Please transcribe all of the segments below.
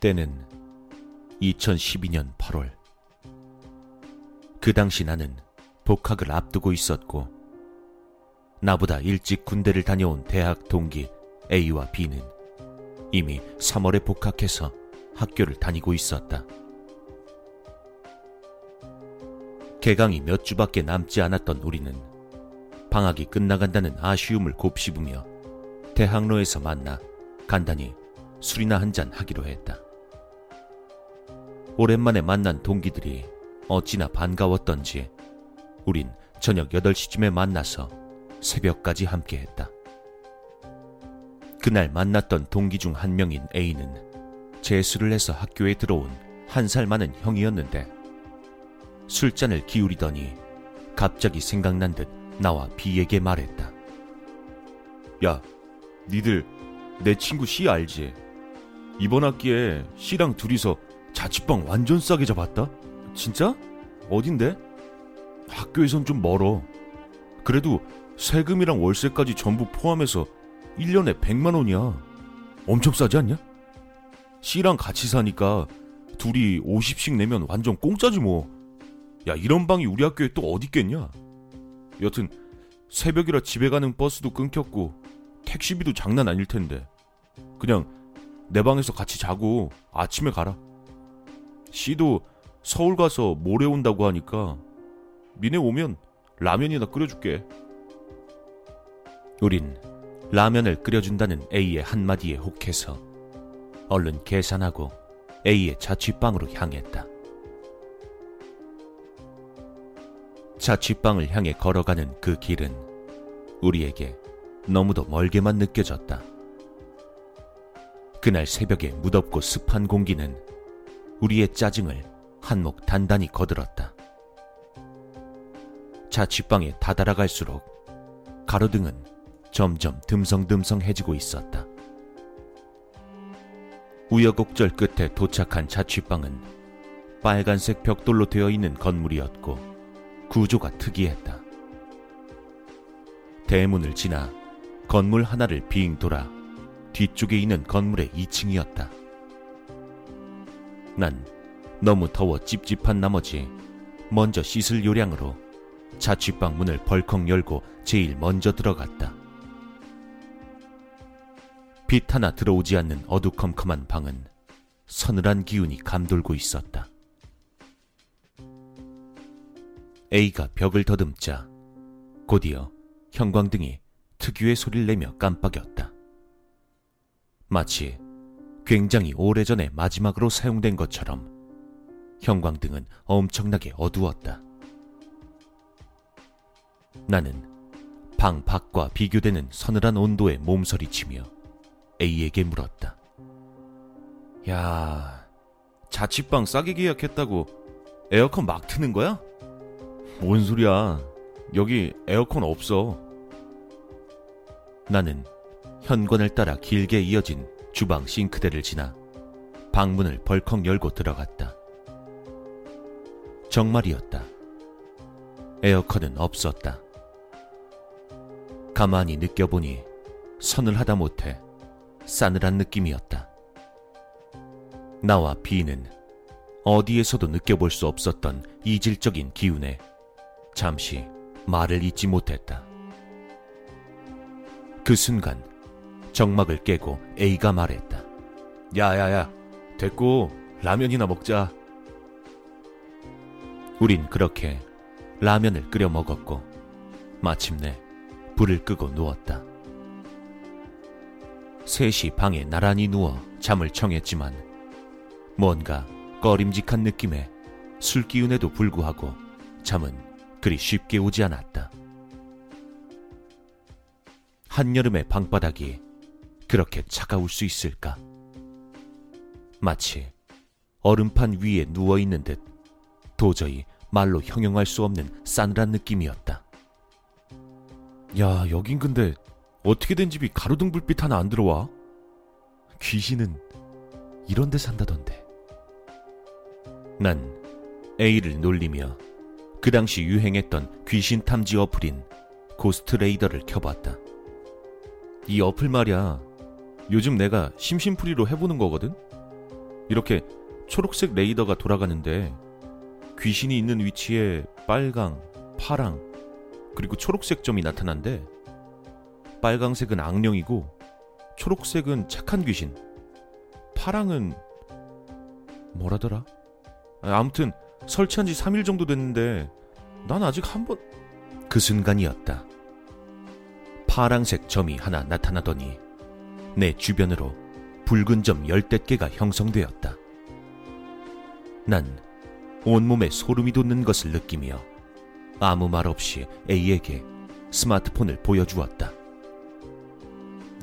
때는 2012년 8월. 그 당시 나는 복학을 앞두고 있었고, 나보다 일찍 군대를 다녀온 대학 동기 A와 B는 이미 3월에 복학해서 학교를 다니고 있었다. 개강이 몇 주밖에 남지 않았던 우리는 방학이 끝나간다는 아쉬움을 곱씹으며 대학로에서 만나 간단히 술이나 한 잔 하기로 했다. 오랜만에 만난 동기들이 어찌나 반가웠던지 우린 저녁 8시쯤에 만나서 새벽까지 함께 했다. 그날 만났던 동기 중 한 명인 A는 재수를 해서 학교에 들어온 한 살 많은 형이었는데 술잔을 기울이더니 갑자기 생각난 듯 나와 B에게 말했다. 야, 니들 내 친구 C 알지? 이번 학기에 C랑 둘이서 자취방 완전 싸게 잡았다? 진짜? 어딘데? 학교에선 좀 멀어. 그래도 세금이랑 월세까지 전부 포함해서 1년에 100만 원이야. 엄청 싸지 않냐? C랑 같이 사니까 둘이 50씩 내면 완전 공짜지 뭐. 야, 이런 방이 우리 학교에 또 어디 있겠냐? 여튼 새벽이라 집에 가는 버스도 끊겼고 택시비도 장난 아닐 텐데. 그냥 내 방에서 같이 자고 아침에 가라. C도 서울 가서 모레 온다고 하니까 미네 오면 라면이나 끓여줄게. 우린 라면을 끓여준다는 A의 한마디에 혹해서 얼른 계산하고 A의 자취방으로 향했다. 자취방을 향해 걸어가는 그 길은 우리에게 너무도 멀게만 느껴졌다. 그날 새벽에 무덥고 습한 공기는 우리의 짜증을 한몫 단단히 거들었다. 자취방에 다다라갈수록 가로등은 점점 듬성듬성해지고 있었다. 우여곡절 끝에 도착한 자취방은 빨간색 벽돌로 되어 있는 건물이었고 구조가 특이했다. 대문을 지나 건물 하나를 빙 돌아 뒤쪽에 있는 건물의 2층이었다. 난 너무 더워 찝찝한 나머지 먼저 씻을 요량으로 자취방 문을 벌컥 열고 제일 먼저 들어갔다. 빛 하나 들어오지 않는 어두컴컴한 방은 서늘한 기운이 감돌고 있었다. A가 벽을 더듬자 곧이어 형광등이 특유의 소리를 내며 깜빡였다. 마치 굉장히 오래전에 마지막으로 사용된 것처럼 형광등은 엄청나게 어두웠다. 나는 방 밖과 비교되는 서늘한 온도에 몸서리치며 A에게 물었다. 야, 자취방 싸게 계약했다고 에어컨 막 트는 거야? 뭔 소리야. 여기 에어컨 없어. 나는 현관을 따라 길게 이어진 주방 싱크대를 지나 방문을 벌컥 열고 들어갔다. 정말이었다. 에어컨은 없었다. 가만히 느껴보니 서늘하다 못해 싸늘한 느낌이었다. 나와 비는 어디에서도 느껴볼 수 없었던 이질적인 기운에 잠시 말을 잇지 못했다. 그 순간 정막을 깨고 A가 말했다. 야야야, 됐고 라면이나 먹자. 우린 그렇게 라면을 끓여 먹었고 마침내 불을 끄고 누웠다. 셋이 방에 나란히 누워 잠을 청했지만 뭔가 꺼림직한 느낌에 술 기운에도 불구하고 잠은 그리 쉽게 오지 않았다. 한여름의 방바닥이 그렇게 차가울 수 있을까? 마치 얼음판 위에 누워 있는 듯 도저히 말로 형용할 수 없는 싸늘한 느낌이었다. 야, 여긴 근데 어떻게 된 집이 가로등 불빛 하나 안 들어와? 귀신은 이런 데 산다던데. 난 A를 놀리며 그 당시 유행했던 귀신 탐지 어플인 고스트 레이더를 켜봤다. 이 어플 말이야. 요즘 내가 심심풀이로 해보는 거거든? 이렇게 초록색 레이더가 돌아가는데 귀신이 있는 위치에 빨강, 파랑, 그리고 초록색 점이 나타난데 빨강색은 악령이고 초록색은 착한 귀신, 파랑은 뭐라더라? 아, 아무튼 설치한 지 3일 정도 됐는데 난 아직 한 번... 그 순간이었다. 파랑색 점이 하나 나타나더니 내 주변으로 붉은 점 열댓 개가 형성되었다. 난 온몸에 소름이 돋는 것을 느끼며 아무 말 없이 A에게 스마트폰을 보여주었다.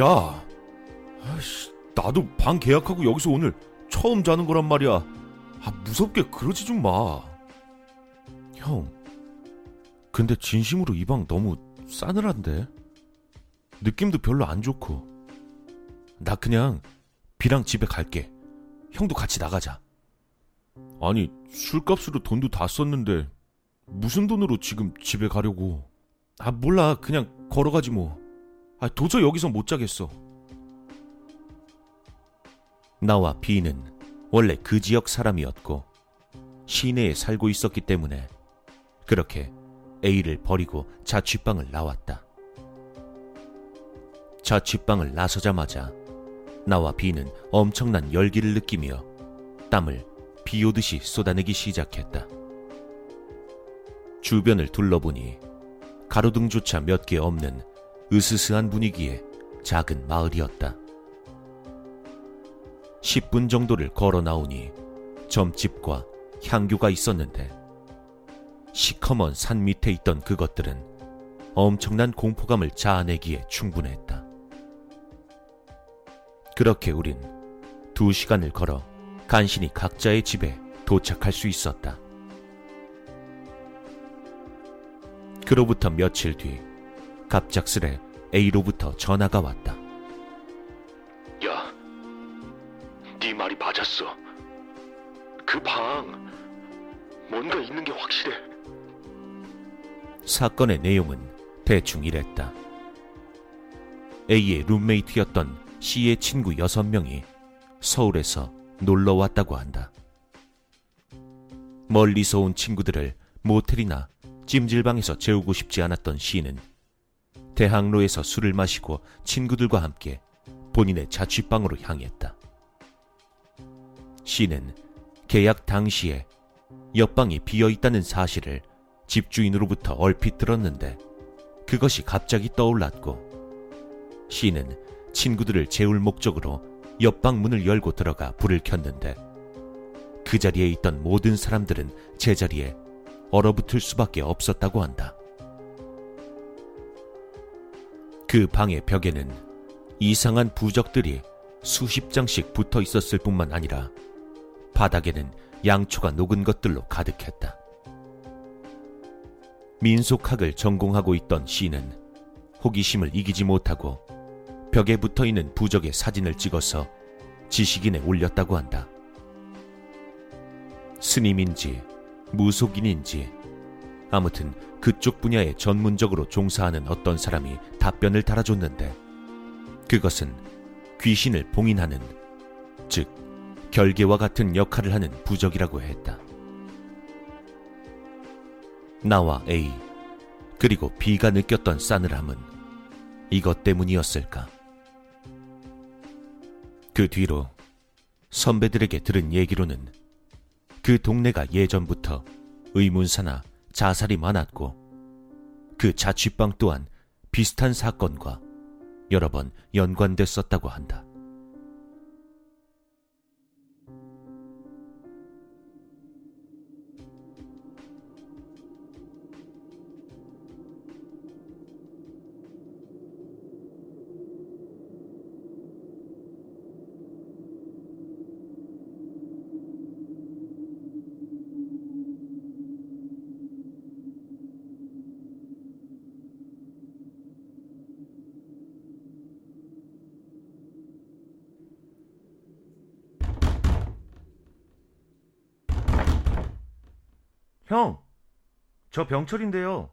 야, 아이씨, 나도 방 계약하고 여기서 오늘 처음 자는 거란 말이야. 아, 무섭게 그러지 좀 마. 형, 근데 진심으로 이 방 너무 싸늘한데? 느낌도 별로 안 좋고. 나 그냥 비랑 집에 갈게. 형도 같이 나가자. 아니, 술값으로 돈도 다 썼는데, 무슨 돈으로 지금 집에 가려고. 아, 몰라. 그냥 걸어가지 뭐. 아, 도저히 여기서 못 자겠어. 나와 B는 원래 그 지역 사람이었고 시내에 살고 있었기 때문에 그렇게 A를 버리고 자취방을 나왔다. 자취방을 나서자마자 나와 B는 엄청난 열기를 느끼며 땀을 비 오듯이 쏟아내기 시작했다. 주변을 둘러보니 가로등조차 몇 개 없는 으스스한 분위기의 작은 마을이었다. 10분 정도를 걸어 나오니 점집과 향교가 있었는데 시커먼 산 밑에 있던 그것들은 엄청난 공포감을 자아내기에 충분했다. 그렇게 우린 두 시간을 걸어 간신히 각자의 집에 도착할 수 있었다. 그로부터 며칠 뒤 갑작스레 A로부터 전화가 왔다. 야, 네 말이 맞았어. 그 방 뭔가 있는 게 확실해. 사건의 내용은 대충 이랬다. A의 룸메이트였던 C의 친구 6명이 서울에서 놀러 왔다고 한다. 멀리서 온 친구들을 모텔이나 찜질방에서 재우고 싶지 않았던 C는 대학로에서 술을 마시고 친구들과 함께 본인의 자취방으로 향했다. C는 계약 당시에 옆방이 비어 있다는 사실을 집주인으로부터 얼핏 들었는데 그것이 갑자기 떠올랐고 C는 친구들을 재울 목적으로 옆방 문을 열고 들어가 불을 켰는데 그 자리에 있던 모든 사람들은 제자리에 얼어붙을 수밖에 없었다고 한다. 그 방의 벽에는 이상한 부적들이 수십 장씩 붙어 있었을 뿐만 아니라 바닥에는 양초가 녹은 것들로 가득했다. 민속학을 전공하고 있던 C는 호기심을 이기지 못하고 벽에 붙어 있는 부적의 사진을 찍어서 지식인에 올렸다고 한다. 스님인지 무속인인지 아무튼 그쪽 분야에 전문적으로 종사하는 어떤 사람이 답변을 달아줬는데 그것은 귀신을 봉인하는 즉 결계와 같은 역할을 하는 부적이라고 했다. 나와 A 그리고 B가 느꼈던 싸늘함은 이것 때문이었을까? 그 뒤로 선배들에게 들은 얘기로는 그 동네가 예전부터 의문사나 자살이 많았고 그 자취방 또한 비슷한 사건과 여러 번 연관됐었다고 한다. 형, 저 병철인데요.